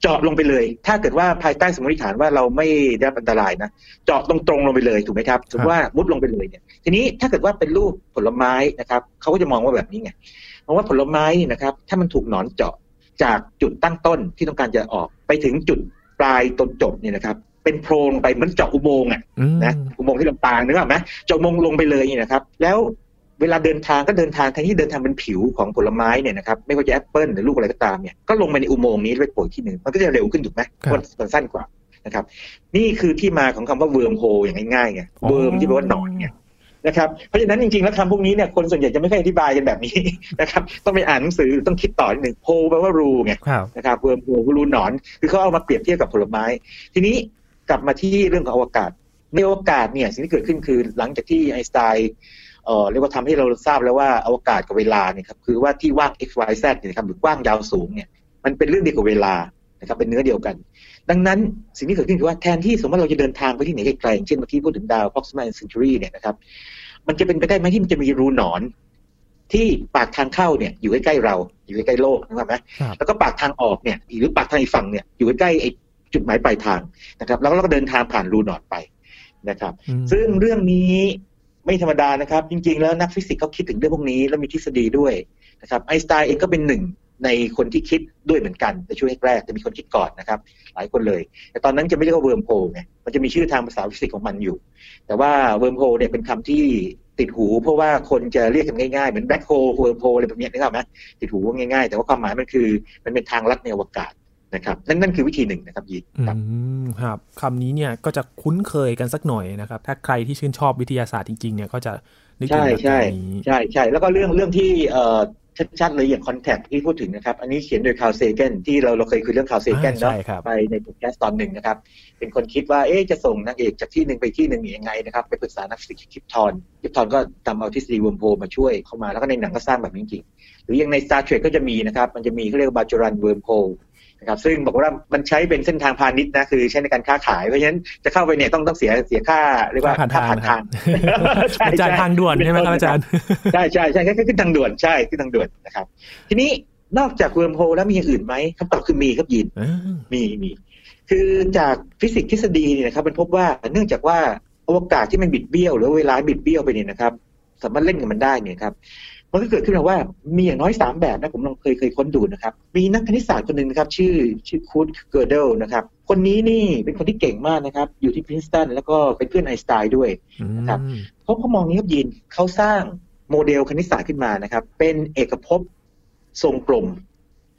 เจาะลงไปเลย ถ้าเกิดว่าภายใต้สมมติฐานว่าเราไม่ได้รับอันตรายนะเจาะตรงๆลงไปเลยถูกไหมครับสมมติว่ามุดลงไปเลยเนี่ย ทีนี้ถ้าเกิดว่าเป็นรูปผลไม้นะครับเขาก็จะมองว่าแบบนี้ไงมองว่าผลไม้นี่นะครับ ถ้ามันถูกหนอนเจาะจากจุดตั้งต้นที่ต้องการจะออกไปถึงจุดปลายตนจบเนี่ยนะครับ เป็นโพรงไปเหมือนเจาะอุโมงค์อะอืมนะอุโมงค์ที่ลำปางนึกออกไหมเจาะอุโมงค์ลงไปเลยนี่นะครับ แล้วเวลาเดินทางก็เดินทางแทนที่เดินทางเป็นผิวของผลไม้เนี่ยนะครับไม่ว่าจะแอปเปิลหรือลูกอะไรก็ตามเนี่ยก็ลงไปในอุโมงค์นี้ไปโผล่ที่หนึ่งมันก็จะเร็วขึ้นถูกไหมเพราะมันสั้นกว่านะครับ นี่คือที่มาของคำว่า wormhole อย่างง่ายๆไง worm ที่แปลว่าหนอนไง นะครับเพราะฉะนั้นจริงๆแล้วคำพวกนี้เนี่ยคนส่วนใหญ่จะไม่ค่อยอธิบายกันแบบนี้นะครับต้องไปอ่านหนังสือต้องคิดต่อนิดหนึ่งโฮแปลว่ารูไงครับนะครับ wormhole คือรูหนอน คือเขาเอามาเปรียบเทียบกับผลไม้ ทีนี้กลับมาที่เรื่องของอวกาศในอวกาศเนี่ยสิ่งที่เกิดขึ้นคือหลังจากที่ไอน์สไตน์เอ่อเรียกว่าทำให้เราทราบแล้วว่าอวกาศกับเวลาเนี่ยครับคือว่าที่ว่าง x y z เนี่ยนะครับหรือกว้างยาวสูงเนี่ยมันเป็นเรื่องเดียวกับเวลานะครับเป็นเนื้อเดียวกัน ดังนั้นสิ่งที่เกิดขึ้นคือว่าแทนที่สมมติเราจะเดินทางไปที่ไหนไกลๆเช่นเมื่อกี้พูดถึงดาว Proxima Centauri เนี่ยนะครับ มันจะเป็นไปได้ไหมที่มันจะมีรูหนอน ที่ปากทางเข้าเนี่ย อยู่ใกล้ๆเรา อยู่ใกล้ๆโลกนะครับไหมแล้วก็ปากทางออกเนี่ย หรือปากทางอีกฝั่งเนี่ยอยู่ใกล้ๆไอ้จุดหมายปลายทางนะครับ แล้วเราก็เดินทางผ่านรูหนอนไปนะครับ ซึ่งเรื่องนี้ไม่ธรรมดานะครับ จริงๆ แล้วนักฟิสิกส์เขาคิดถึงเรื่องพวกนี้แล้วมีทฤษฎีด้วยนะครับไอน์สไตน์เองก็เป็นหนึ่ง ในคนที่คิดด้วยเหมือนกันในช่วงแรกแต่มีคนคิดก่อนนะครับ หลายคนเลย แต่ตอนนั้นจะไม่เรียกว่า wormhole ไงมันจะมีชื่อทางภาษาฟิสิกส์ของมันอยู่ แต่ว่า wormhole เนี่ยเป็นคำที่ติดหู เพราะว่าคนจะเรียกกันง่ายๆ เหมือน black hole wormhole อะไรแบบนี้นะครับไหมติดหูง่ายๆ แต่ว่าความหมายมันคือมันเป็นทางลัดในอวกาศนะครับนั่นนั่นคือวิธีหนึ่งนะครับยินครับครับคำนี้เนี่ยก็จะคุ้นเคยกันสักหน่อยนะครับ ถ้าใครที่ชื่นชอบวิทยาศาสตร์จริงๆเนี่ยก็จะนึกถึงแบบนี้ใช่ใช่แล้วก็เรื่องเรื่องที่เอ่อ ชัดๆเลยอย่าง Contact ที่พูดถึงนะครับ อันนี้เขียนโดย Carl Sagan ที่เราเราเคยคุยเรื่อง Carl Sagan เนาะไปในพอดแคสต์ตอนหนึ่งนะครับ เป็นคนคิดว่าเอ๊จะส่งนางเอกจากที่หนึ่งไปที่หนึ่งยังไงนะครับไปปรึกษานักฟิสิกส์ Kip Thorne Kip Thorne ก็ทำเอาทฤษฎี wormhole มาช่วยเข้ามาแล้วก็ในหนังก็สร้างแบบนี้จริงหรืออย่างใน Star Trek ก็จะมีนะครับ มันจะมีเขาเรียกว่า Bajoran wormhole ครับซึ่งบอกว่ามันใช้เป็นเส้นทางพาณิชย์นะคือใช้ในการค้าขายเพราะฉะนั้นจะเข้าไปเนี่ยต้องต้องเสียเสียค่าเรียกว่าค่าผ่านทางใช่จ่ายทางด่วนใช่ไหมครับอาจารย์ใช่ใช่ใช่ค่าขึ้นทางด่วนใช่ขึ้นทางด่วนนะครับ ทีนี้นอกจาก wormhole แล้วมีอย่างอื่นไหมคำตอบคือมีครับยินมีมีคือจากฟิสิกส์ทฤษฎีเนี่ยนะครับมันพบว่าเนื่องจากว่าอวกาศที่มันบิดเบี้ยว หรือเวลาบิดเบี้ยวไปเนี่ยนะครับ สามารถเล่นกับมันได้เนี่ยครับ มันก็เกิดขึ้นมาว่ามีอย่างน้อยสามแบบนะผมลองเคยเคยค้นดูนะครับ มีนักคณิตศาสตร์คนหนึ่งนะครับ ชื่อชื่อ Kurt Gödel นะครับคนนี้นี่เป็นคนที่เก่งมากนะครับ อยู่ที่พรินสตันแล้วก็เป็นเพื่อนไอน์สไตน์ด้วยนะครับเขาเขามองนี้ครับยินเขาสร้างโมเดลคณิตศาสตร์ขึ้นมานะครับ เป็นเอกภพทรงกลม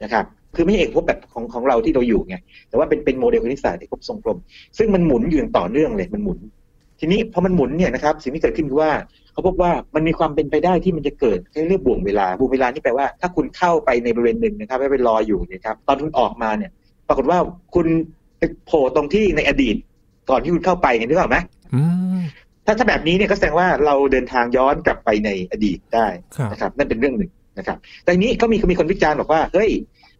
นะครับคือไม่ใช่เอกภพแบบของของเราที่เราอยู่ไงแต่ว่าเป็นเป็นโมเดลคณิตศาสตร์เอกภพทรงกลม ซึ่งมันหมุนอยู่อย่างต่อเนื่องเลยมันหมุน ทีนี้พอมันหมุนเนี่ยนะครับ สิ่งที่เกิดขึ้นคือว่า เขาพบว่ามันมีความเป็นไปได้ที่มันจะเกิดเรื่องบ่วงเวลาบ่วงเวลานี่แปลว่าถ้าคุณเข้าไปในบริเวณหนึ่งนะครับไปรออยู่เนี่ยครับตอนคุณออกมาเนี่ย ปรากฏว่าคุณไปโผล่ตรงที่ในอดีต ก่อนที่คุณเข้าไปเห็นหรือเปล่าไหมถ้าถ้าแบบนี้เนี่ยก็แสดงว่าเราเดินทางย้อนกลับไปในอดีตได้นะครับ นั่นเป็นเรื่องหนึ่งนะครับ แต่นี้ก็มีมีคนวิจารณ์บอกว่าเฮ้ย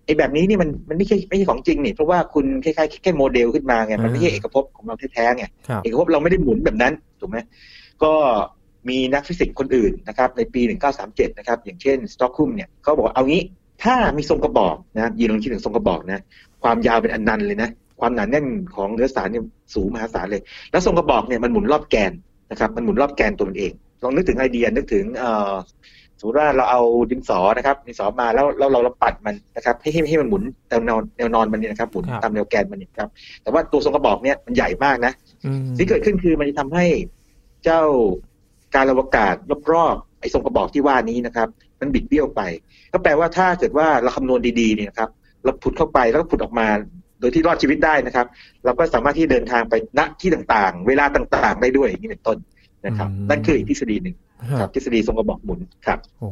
ไอ้แบบนี้นี่มันมันไม่ใช่ไม่ใช่ของจริงนี่เพราะว่าคุณคล้ายๆแค่โมเดลขึ้นมาไงมันไม่ใช่เอกภพของเราแท้ๆไงเอกภพเราไม่ได้หมุนแบบนั้นถูกไหมก็ มีนักฟิสิกส์คนอื่นนะครับในปี 1937 นะครับอย่างเช่น Stockum เนี่ยเขาบอกเอางี้ถ้ามีทรงกระบอกนะยินลองคิดถึงทรงกระบอกนะความยาวเป็นอันนันเลยนะความหนาแน่นของเนื้อสารเนี่ยสูงมหาศาลเลย แล้วทรงกระบอกเนี่ยมันหมุนรอบแกนนะครับมันหมุนรอบแกนตัวมันเอง ลองนึกถึงไอเดียนึกถึงเอ่อสมมติว่าเราเอาดินสอนะครับดินสอมาแล้วเราเราปัดมันนะครับให้ให้ให้มันหมุนตามแนวแนวนอนมันเนี่ยนะครับหมุนตามแนวแกนมันเนี่ยครับแต่ว่าตัวทรงกระบอกเนี่ยมันใหญ่มากนะที่เกิดขึ้นคือมันจะทำให้เจ้า การอวกาศรอบๆไอ้ทรงกระบอกที่ว่านี้นะครับ มันบิดเบี้ยวไป ก็แปลว่าถ้าเกิดว่าเราคำนวณดีๆเนี่ยครับเราผุดเข้าไปแล้วก็ผุดออกมา โดยที่รอดชีวิตได้นะครับ เราก็สามารถที่เดินทางไปณที่ต่างๆ เวลาต่างๆ ได้ด้วยอย่างนี้เป็นต้นนะครับ นั่นคืออีกทฤษฎีหนึ่งครับทฤษฎีทรงกระบอกหมุนครับโอ้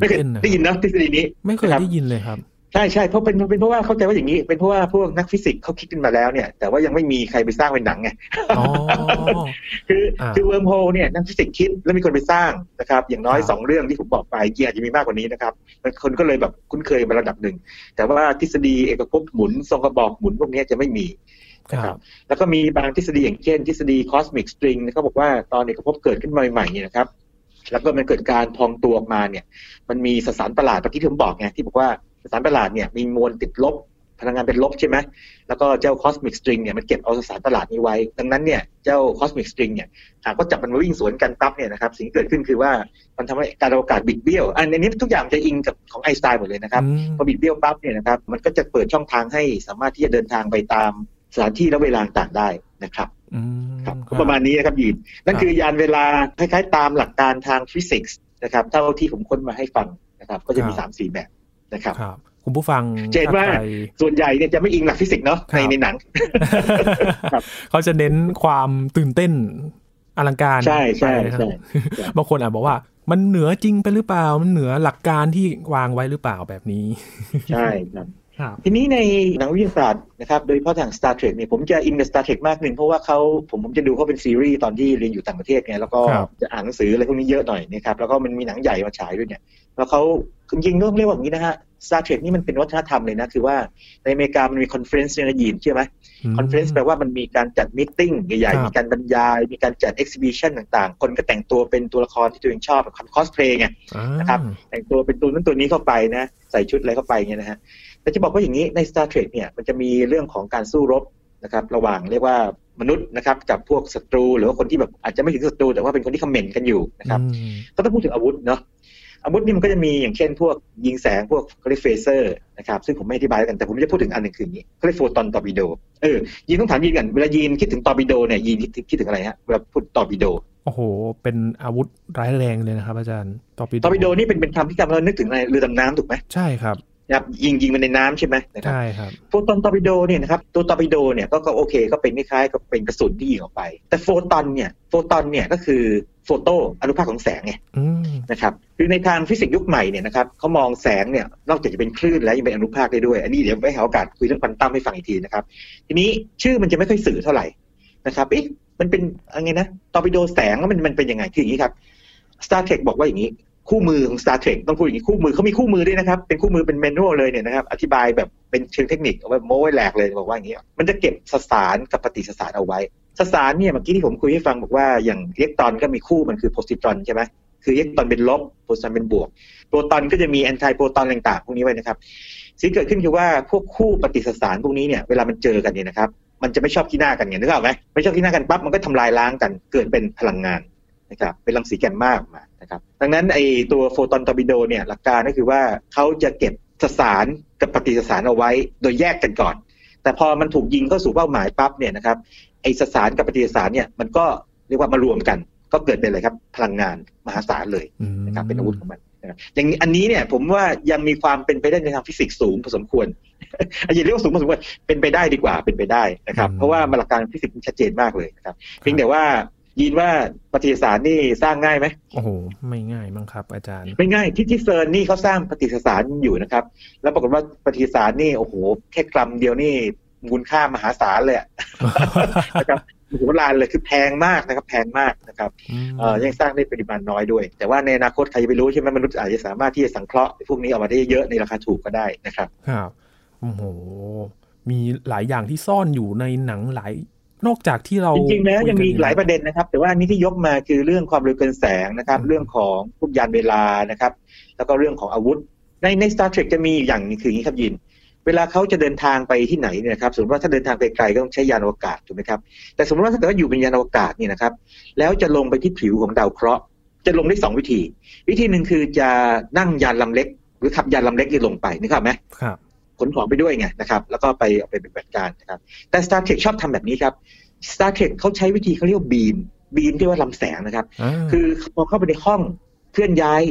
ไม่เคยได้ยินนะทฤษฎีนี้ไม่เคยได้ยินเลยครับ ใช่ใช่เพราะเป็นเป็นเพราะว่าเข้าใจว่าอย่างนี้ เป็นเพราะว่าพวกนักฟิสิกส์เขาคิดขึ้นมาแล้วเนี่ย แต่ว่ายังไม่มีใครไปสร้างเป็นหนังไงคือคือเ wormhole เนี่ยนักฟิสิกส์คิดแล้วมีคนไปสร้างนะครับ อย่างน้อยสองเรื่องที่ผมบอกไปจริงอาจจะมีมากกว่านี้นะครับคนก็เลยแบบคุ้นเคยมาระดับหนึ่งแต่ว่าทฤษฎีเอกภพหมุนทรงกระบอกหมุนพวกนี้จะไม่มีนะครับแล้วก็มีบางทฤษฎีอย่างเช่น ทฤษฎี cosmic string เขาบอกว่าตอนเอกภพเกิดขึ้นมาใหม่ๆเนี่ยนะครับแล้วก็มันเกิดการพองตัวออกมาเนี่ย มันมีสสารประหลาดเมื่อกี้ที่ผมบอกไงที่บอกว่า สารประหลาดเนี่ยมีมวลติดลบพลังงานเป็นลบใช่ไหมแล้วก็เจ้า cosmic string เนี่ยมันเก็บเอาสารประหลาดนี้ไว้ ดังนั้นเนี่ยเจ้า cosmic string เนี่ยหากก็จับมันมาวิ่งสวนกันปั๊บเนี่ยนะครับสิ่งที่เกิดขึ้นคือว่ามันทำให้การอวกาศบิดเบี้ยว อันนี้ทุกอย่างจะอิงกับของไอน์สไตน์หมดเลยนะครับ พอบิดเบี้ยวปั๊บเนี่ยนะครับมันก็จะเปิดช่องทางให้สามารถที่จะเดินทางไปตามสถานที่และเวลาต่างได้นะครับครับประมาณนี้นะครับยีนนั่นคือยานเวลาคล้ายๆ ตามหลักการทางฟิสิกส์นะครับเท่าที่ผมค้นมาให้ฟังนะครับก็จะมีสามสี่แบบ นะครับคุณผู้ฟังเจนว่าส่วนใหญ่เนี่ยจะไม่อิงหลักฟิสิกส์เนาะในในหนังเขาจะเน้นความตื่นเต้นอลังการใช่ใช่ใช่บางคนอาจบอกว่า มันเหนือจริงไปหรือเปล่า มันเหนือหลักการที่วางไว้หรือเปล่าแบบนี้ ใช่ครับครับ ทีนี้ในหนังวิทยาศาสตร์นะครับโดยเฉพาะทาง Star Trek เนี่ยผมจะอินกับ Star Trek มากหนึ่งเพราะว่าเขาผมผมจะดูเขาเป็นซีรีส์ตอนที่เรียนอยู่ต่างประเทศไงแล้วก็ครับจะอ่านหนังสืออะไรพวกนี้เยอะหน่อยนะครับแล้วก็มันมีหนังใหญ่มาฉายด้วยเนี่ยแล้วเขาจริงๆต้องเรียกว่าอย่างนี้นะฮะ Star Trek นี่มันเป็นวัฒนธรรมเลยนะคือว่าในอเมริกามันมี conference เนี่ยนะยีนใช่ไหม conference แปลว่ามันมีการจัด meeting ใหญ่ครับๆมีการบรรยาย มีการจัด exhibition ต่างๆ คนก็แต่งตัวเป็นตัวละครที่ตัวเองชอบแบบคอสเพลย์ไงอ่านะครับแต่งตัวเป็นตัวนั้นตัวนี้เข้าไปนะใส่ชุดอะไรเข้าไปเงี้ยนะฮะ แต่จะบอกว่าอย่างนี้ใน Star Trek เนี่ยมันจะมีเรื่องของการสู้รบนะครับระหว่างเรียกว่ามนุษย์นะครับกับพวกศัตรู หรือว่าคนที่แบบอาจจะไม่ถึงศัตรูแต่ว่าเป็นคนที่ combat กันอยู่นะครับอืมก็ต้องพูดถึงอาวุธเนาะอาวุธนี่มันก็จะมีอย่างเช่นพวกยิงแสงพวกเขาเรียก phaser นะครับซึ่งผมไม่อธิบายแล้วกันแต่ผมจะพูดถึงอันหนึ่งคืออย่างนี้เขาเรียก photon torpedo เออยีนต้องถามยีนกันเวลายีนคิดถึงตอร์ปิโดเนี่ยยีนคิดคิดถึงอะไรฮะเวลาพูดตอร์ปิโดโอ้โห เป็นอาวุธร้ายแรงเลยนะครับอาจารย์ตอร์ปิโดตอร์ปิโดนี่เป็นเป็นคำที่ทำให้เรานึกถึงในเรือดำน้ำถูกไหมใช่ครับ นะครับยิงยิงมันในน้ำใช่ไหมนะครับใช่ครับ photon torpedo เนี่ยนะครับตัวตอร์ปิโดเนี่ยก็ก็โอเคก็เป็นคล้ายๆกับเป็นกระสุนที่ยิงออกไป แต่โฟตอนเนี่ยโฟตอนเนี่ยก็คือโฟโตอนุภาคของแสงไงอืมนะครับคือในทางฟิสิกส์ยุคใหม่เนี่ยนะครับเขามองแสงเนี่ยนอกจากจะเป็นคลื่นแล้วยังเป็นอนุภาคได้ด้วย อันนี้เดี๋ยวไปหาโอกาสคุยเรื่องควอนตัมให้ฟังอีกทีนะครับทีนี้ชื่อมันจะไม่ค่อยสื่อเท่าไหร่นะครับเอ๊ะมันเป็นอะไรนะตอร์ปิโดแสงแล้วมันมันเป็นยังไงคืออย่างนี้ครับ Star Trek บอกว่าอย่างนี้ คู่มือของ Star Trek ต้องพูดอย่างนี้คู่มือเขามีคู่มือด้วยนะครับ เป็นคู่มือเป็นเมนูเลยเนี่ยนะครับ อธิบายแบบเป็นเชิงเทคนิคเอาไว้โม้แหลกเลยบอกว่าอย่างนี้มันจะเก็บสสารกับปฏิสสารเอาไว้ สสารเนี่ยเมื่อกี้ที่ผมคุยให้ฟังบอกว่าอย่างอิเล็กตรอนก็มีคู่มันคือโพซิตรอนใช่ไหมคืออิเล็กตรอนเป็นลบโพซิตรอนเป็นบวกโปรตอนก็จะมี antiproton ต่างๆพวกนี้ไว้นะครับสิ่งเกิดขึ้นคือว่าพวกคู่ปฏิสสารพวกนี้เนี่ยเวลามันเจอกันเนี่ยนะครับมันจะไม่ชอบขี้หน้ากันไงนึกออกไหมไม่ชอบขี้หน้ากันปั๊บมันก็ทำลายล้างกันเกิดเป็นพลังงาน นะครับเป็นรังสีแกมมาออกมานะครับดังนั้นไอตัว photon torpedo เนี่ยหลักการก็คือว่าเขาจะเก็บสสารกับปฏิสสารเอาไว้โดยแยกกันก่อน แต่พอมันถูกยิงเข้าสู่เป้าหมายปั๊บเนี่ยนะครับไอสสารกับปฏิสสารเนี่ยมันก็เรียกว่ามารวมกัน ก็เกิดเป็นอะไรครับพลังงานมหาศาลเลยอืมนะครับเป็นอาวุธของมันนะครับอย่างนี้อันนี้เนี่ยผมว่ายังมีความเป็นไปได้ในทางฟิสิกส์สูงพอสมควรอย่าเรียกว่าสูงพอสมควรเป็นไปได้ดีกว่าเป็นไปได้นะครับ เพราะว่าหลักการฟิสิกส์มันชัดเจนมากเลยนะครับเพียงแต่ว่า ยินว่าปฏิสารนี่สร้างง่ายไหมโอ้โหไม่ง่ายมั้งครับ อาจารย์ ไม่ง่ายที่ที่เซิร์นนี่เขาสร้างปฏิสารอยู่นะครับ แล้วปรากฏว่าปฏิสารนี่โอ้โหแค่กรัมเดียวนี่มูลค่ามหาศาลเลยอะนะครับโอ้โหลานเลยคือแพงมากนะครับ แพงมากนะครับเอ่อยังสร้างได้ปริมาณน้อยด้วย แต่ว่าในอนาคตใครจะไปรู้ใช่ไหมมนุษย์อาจจะสามารถที่จะสังเคราะห์พวกนี้ออกมาได้เยอะในราคาถูกก็ได้นะครับครับโอ้โหมีหลายอย่างที่ซ่อนอยู่ในหนังหลาย นอกจากที่เราจริงๆแล้วคุยังมีกัอีกหลายประเด็นนะครับ แต่ว่าอันนี้ที่ยกมาคือเรื่องความเร็วเกินแสงนะครับ เรื่องของพวกยานเวลานะครับ แล้วก็เรื่องของอาวุธ ในใน Star Trek จะมีอย่างหนึงคืออย่างนี้ครับยิน เวลาเขาจะเดินทางไปที่ไหนเนี่ยนะครับสมมติว่าถ้าเดินทางไปไกลก็ต้องใช้ยานอวกาศถูกไหมครับแต่สมมติว่าถ้าเกิดว่าอยู่เป็นยานอวกาศเนี่ยนะครับ แล้วจะลงไปที่ผิวของดาวเคราะห์จะลงได้สองวิธี วิธีหนึ่งคือจะนั่งยานลำเล็ก หรือขับยานลำเล็กที่ลงไปนึกภาพไหมครับ ขนของไปด้วยไงนะครับ แล้วก็ไปเอาไปปฏิบัติการนะครับ แต่ Star Trek ชอบทำแบบนี้ครับ Star Trek เขาใช้วิธีเขาเรียกว่าบีมบีมที่ว่าลำแสงนะครับอ่าคือพอเข้าไปในห้องเคลื่อนย้าย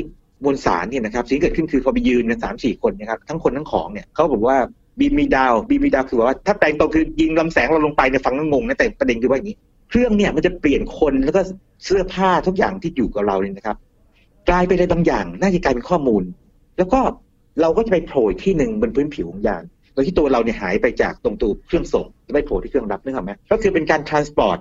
มวลสารเนี่ยนะครับสิ่งที่เกิดขึ้นคือพอไปยืนกันสามสี่คนนะครับทั้งคนทั้งของเนี่ยเขาบอกว่าบีมมีดาวบีมมีดาวคือว่าถ้าแปลงตรงคือยิงลำแสงเราลงไปเนี่ยฟังก็งงนะแต่ประเด็นคือว่าอย่างนี้ เครื่องเนี่ยมันจะเปลี่ยนคนแล้วก็เสื้อผ้าทุกอย่างที่อยู่กับเราเนี่ยนะครับ กลายไปในบางอย่าง น่าจะกลายเป็นข้อมูล แล้วก็ เราก็จะไปโผล่อีกที่หนึ่งบนพื้นผิวของยานโดยที่ตัวเราเนี่ยหายไปจากตรงตัวเครื่องส่งจะไปโผล่ที่เครื่องรับนึกออกไหมก็คือเป็นการ transport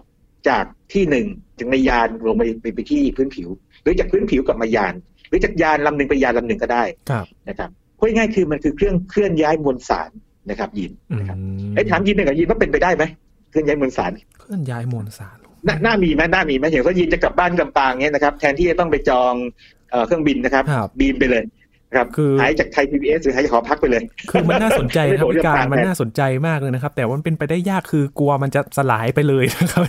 จากที่หนึ่งจากในยานลงไปไปไปที่พื้นผิว หรือจากพื้นผิวกลับมายาน หรือจากยานลำหนึ่งไปยานลำหนึ่งก็ได้ครับนะครับพูดง่ายๆคือมันคือเครื่องเคลื่อนย้ายมวลสารนะครับยินอืมนะครับไอ้ยถามยินหนึ่งกับยินว่าเป็นไปได้ไหมเคลื่อนย้ายมวลสาร เคลื่อนย้ายมวลสารน่าน่ามีไหมน่ามีไหมอย่างว่ายินจะกลับบ้านลำปางเงี้ยนะครับแทนที่จะต้องไปจองเอ่อเครื่องบินนะครับครับ beam ไปเลย นะครับคือหายจากไทยพีบีเอสหรือหายจากหอพักไปเลย คือมันน่าสนใจนะครับไม่โดดพี่การเรื่องมันแทนน่าสนใจมากเลยนะครับ แต่ว่ามันเป็นไปได้ยากคือกลัวมันจะสลายไปเลยนะครับ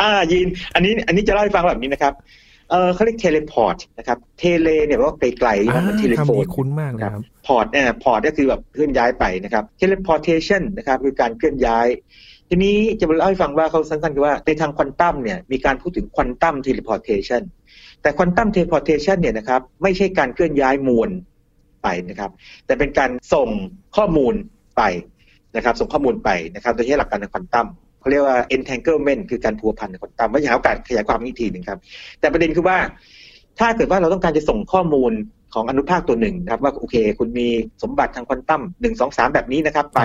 อ่ายีน อันนี้อันนี้จะเล่าให้ฟังแบบนี้นะครับเออเขาเรียก teleport นะครับ tele เนี่ยแปลว่าไกลๆนะเหมือน telephone คำนี้คุ้นมากเลยครับ port เนี่ย port ก็คือแบบเคลื่อนย้ายไปนะครับ teleportation นะครับคือการเคลื่อนย้าย ทีนี้จะมาเล่าให้ฟังว่าเขาสั้นๆคือว่าในทางควอนตัมเนี่ยมีการพูดถึง quantum teleportation แต่ quantum teleportation เนี่ยนะครับไม่ใช่การเคลื่อนย้ายมวลไปนะครับ แต่เป็นการส่งข้อมูลไปนะครับส่งข้อมูลไปนะครับโดยใช้หลักการทางควอนตัมเขาเรียกว่า entanglement คือการพัวพันในควอนตัมไม่ใช่โอกาสขยายความอีกทีหนึ่งครับ แต่ประเด็นคือว่า ถ้าเกิดว่าเราต้องการจะส่งข้อมูลของอนุภาคตัวหนึ่งนะครับว่าโอเค คุณมีสมบัติทางควอนตัมหนึ่งสองสามแบบนี้นะครับ ไป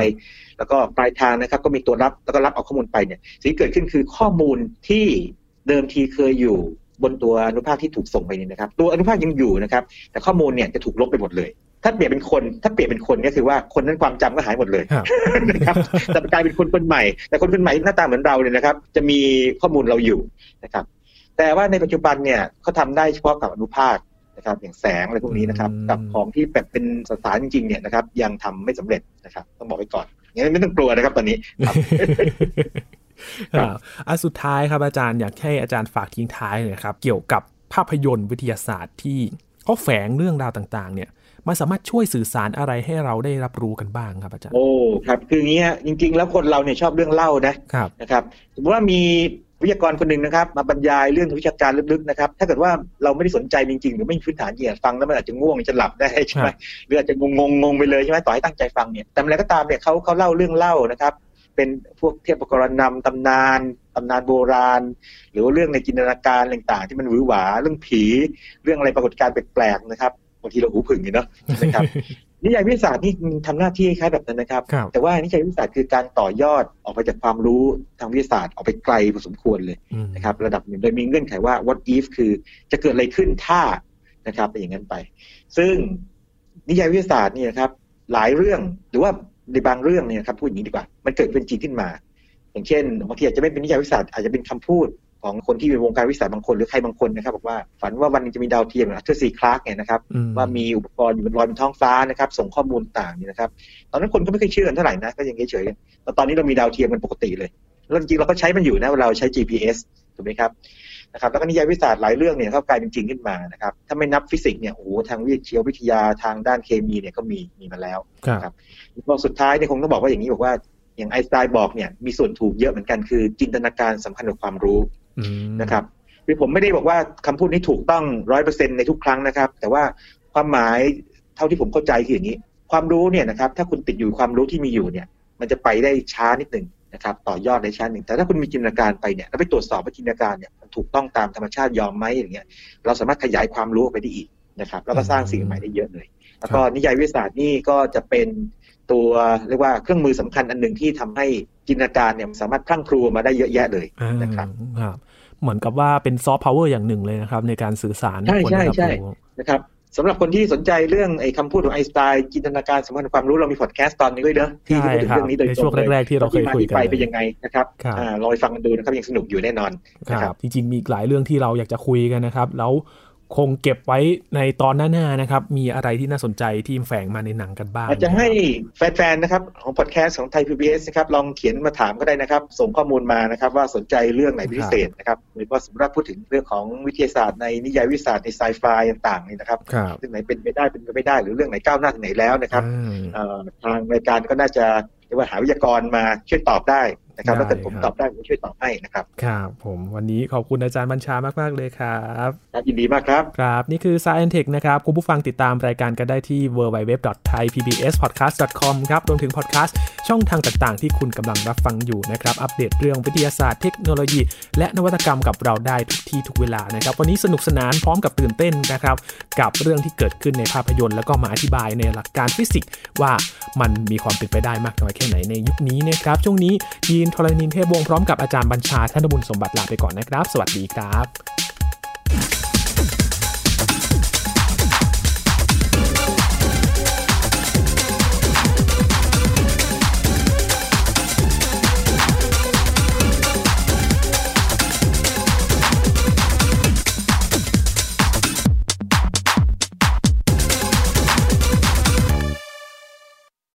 แล้วก็ปลายทางนะครับ ก็มีตัวรับแล้วก็รับเอาข้อมูลไปเนี่ยสิ่งที่เกิดขึ้นคือข้อมูลที่เดิมทีเคยอยู่ บนตัวอนุภาคที่ถูกส่งไปนี่นะครับ ตัวอนุภาคยังอยู่นะครับ แต่ข้อมูลเนี่ยจะถูกลบไปหมดเลย ถ้าเปลี่ยนเป็นคน ถ้าเปลี่ยนเป็นคนก็คือว่าคนนั้นความจำก็หายหมดเลยครับนะครับแต่กลายเป็นคนคนใหม่ แต่คนคนใหม่หน้าตาเหมือนเราเนี่ยนะครับ จะมีข้อมูลเราอยู่นะครับ แต่ว่าในปัจจุบันเนี่ยเขาทำได้เฉพาะกับอนุภาคนะครับ อย่างแสงอะไรพวกนี้นะครับอืมกับของที่แบบเป็นสสารจริงๆเนี่ยนะครับ ยังทำไม่สำเร็จนะครับ ต้องบอกไว้ก่อนงั้นไม่ต้องกลัวนะครับ ตอนนี้ ครับครับอะสุดท้ายครับอาจารย์อยากให้อาจารย์ฝากทิ้งท้ายหน่อยครับ เกี่ยวกับภาพยนตร์วิทยาศาสตร์ที่เขาแฝงเรื่องราวต่างๆ เนี่ยมันสามารถช่วยสื่อสารอะไรให้เราได้รับรู้กันบ้างครับอาจารย์ โอ้ครับคืออย่างเงี้ยจริง ๆ แล้วคนเราเนี่ยชอบเรื่องเล่านะครับนะครับสมมติว่ามีวิทยากรคนหนึ่งนะครับ มาบรรยายเรื่องวิชาการลึกๆนะครับถ้าเกิดว่าเราไม่ได้สนใจจริงๆ หรือไม่มีพื้นฐานจริงๆฟังแล้วมันอาจจะง่วงจะหลับได้ใช่ไหมหรืออาจจะงงงงๆไปเลยใช่ไหมต่อให้ตั้งใจฟังเนี่ยแต่อะไรก็ตามเนี่ยเขาเขาเล่าเรื่องเล่านะครับ เป็นพวกเทพกรนำตำนานตำนานโบราณ หรือว่าเรื่องในจินตนาการต่างๆ ที่มันหวือหวาเรื่องผี เรื่องอะไรปรากฏการณ์แปลกๆนะครับบางทีเราหูผึ่งอยู่เนาะนะครับนิยายวิทยาศาสตร์นี่มันทำหน้าที่คล้ายๆแบบนั้นนะครับครับ แต่ว่านิยายวิทยาศาสตร์คือการต่อยอดออกไปจากความรู้ทางวิทยาศาสตร์ออกไปไกลพอสมควรเลยอืมนะครับ ระดับหนึ่งโดยมีเงื่อนไขว่า what if คือจะเกิดอะไรขึ้นถ้านะครับเป็นอย่างนั้นไป ซึ่งนิยายวิทยาศาสตร์เนี่ยนะครับหลายเรื่องหรือว่า ในบางเรื่องเนี่ยครับพูดอย่างนี้ดีกว่า มันเกิดเป็นจริงขึ้นมา อย่างเช่นบางทีอาจจะไม่เป็นนิยายวิทยาศาสตร์อาจจะเป็นคำพูดของคนที่เป็นวงการวิทยาศาสตร์บางคนหรือใครบางคนนะครับบอกว่าฝันว่าวันหนึ่งจะมีดาวเทียมอาเธอร์ซีคลาร์กเนี่ยนะครับอืมว่ามีอุปกรณ์อยู่บนลอยบนท้องฟ้านะครับส่งข้อมูลต่างนี่นะครับตอนนั้นคนก็ไม่เคยเชื่อกันเท่าไหร่นะก็ยังเฉยๆกันแต่ตอนนี้เรามีดาวเทียมกันปกติเลยแล้วจริงๆเราก็ใช้มันอยู่นะเวลาเราใช้ GPS ถูกไหมครับ นะครับแล้วก็นิยายวิทยาศาสตร์หลายเรื่องเนี่ยก็กลายเป็นจริงขึ้นมานะครับถ้าไม่นับฟิสิกส์เนี่ยโอ้โหทางวิทยาวิทยาทางด้านเคมีเนี่ยก็มีมีมาแล้วครับพอสุดท้ายเนี่ยคงต้องบอกว่าอย่างนี้บอกว่าอย่างไอน์สไตน์บอกเนี่ยมีส่วนถูกเยอะเหมือนกันคือ จินตนาการสำคัญกว่าความรู้อืมนะครับคือผมไม่ได้บอกว่าคำพูดนี้ถูกต้องร้อยเปอร์เซ็นในทุกครั้งนะครับ แต่ว่าความหมายเท่าที่ผมเข้าใจคืออย่างนี้ ความรู้เนี่ยนะครับถ้าคุณติดอยู่ความรู้ที่มีอยู่เนี่ย มันจะไปได้ช้านิดหนึ่ง นะครับต่อยอดได้ช้าหนึ่ง แต่ถ้าคุณมีจินตนาการไปเนี่ยแล้วไปตรวจสอบว่าจินตนาการเนี่ยมันถูกต้องตามธรรมชาติยอมไหมอย่างเงี้ยเราสามารถขยายความรู้ออกไปได้อีกนะครับ แล้วก็สร้างสิ่งใหม่ได้เยอะเลย แล้วก็นิยายวิทยาศาสตร์นี่ก็จะเป็นตัวเรียกว่าเครื่องมือสำคัญอันหนึ่งที่ทำให้จินตนาการเนี่ยมันสามารถพรั่งพรูมาได้เยอะแยะเลยอ่านะครับครับเหมือนกับว่าเป็นซอฟต์พาวเวอร์อย่างหนึ่งเลยนะครับ ในการสื่อสารใช่คนใช่ได้รับใช่รู้นะครับ สำหรับคนที่สนใจเรื่องไอ้คำพูดของไอน์สไตน์จินตนาการสำคัญความรู้เรามีพอดแคสต์ตอนนี้ด้วยเนอะที่ใช่พูดถึงครับเรื่องนี้โดยในตรช่วงงเลยแรกๆที่เราเคยคุยกันที่มาที่ไปเลยเป็นยังไงนะครับครับอ่าลองไปฟังกันดูนะครับยังสนุกอยู่แน่นอนคนะครัรับบจริงๆมีอีกหลายเรื่องที่เราอยากจะคุยกันนะครับ แล้ว คงเก็บไว้ในตอนหน้าๆนะครับ มีอะไรที่น่าสนใจที่แฝงมาในหนังกันบ้าง อาจจะให้แฟนๆนะครับ ของพอดแคสต์ของไทยพีบีนะครับ ลองเขียนมาถามก็ได้นะครับ ส่งข้อมูลมานะครับ ว่าสนใจเรื่องไหนเป็นพิเศษนะครับโดยเฉพาะสมมติว่าพูดถึงเรื่องของวิทยาศาสตร์ในนิยายวิทยาศาสตร์ในไซไฟต่างๆนี่นะครับครับเรื่องไหนเป็นไปได้เป็นไปไม่ได้หรือเรื่องไหนก้าวหน้าถึงไหนแล้วนะครับอ่าเอ่อทางรายการก็น่าจะเรียกว่าหาวิทยากรมาช่วยตอบได้ นะครับได้ถ้าเกิดผมครับตอบได้ผมช่วยตอบให้นะครับครับผมวันนี้ขอบคุณอาจารย์บัญชามากๆเลยครับครับยินดีมากครับครับ นี่คือ Science Tech นะครับคุณผู้ฟังติดตามรายการกันได้ที่ www.thaipbspodcast.com ครับรวมถึงพอดแคสต์ช่องทางต่างๆ ที่คุณกำลังรับฟังอยู่นะครับอัปเดตเรื่องวิทยาศาสตร์เทคโนโลยี และนวัตกรรมกับเราได้ทุกที่ทุกเวลานะครับวันนี้สนุกสนานพร้อมกับตื่นเต้นนะครับกับเรื่องที่เกิดขึ้นในภาพยนตร์แล้วก็มาอธิบายในหลักการฟิสิกส์ว่ามันมีความเป็นไปได้มากน้อยแค่ไหนในยุคนี้นะครับช่วงนี้ยีนทรณินเทพวงศ์พร้อมกับอาจารย์บัญชาธนบุญสมบัติลาไปก่อนนะครับ สวัสดีครับ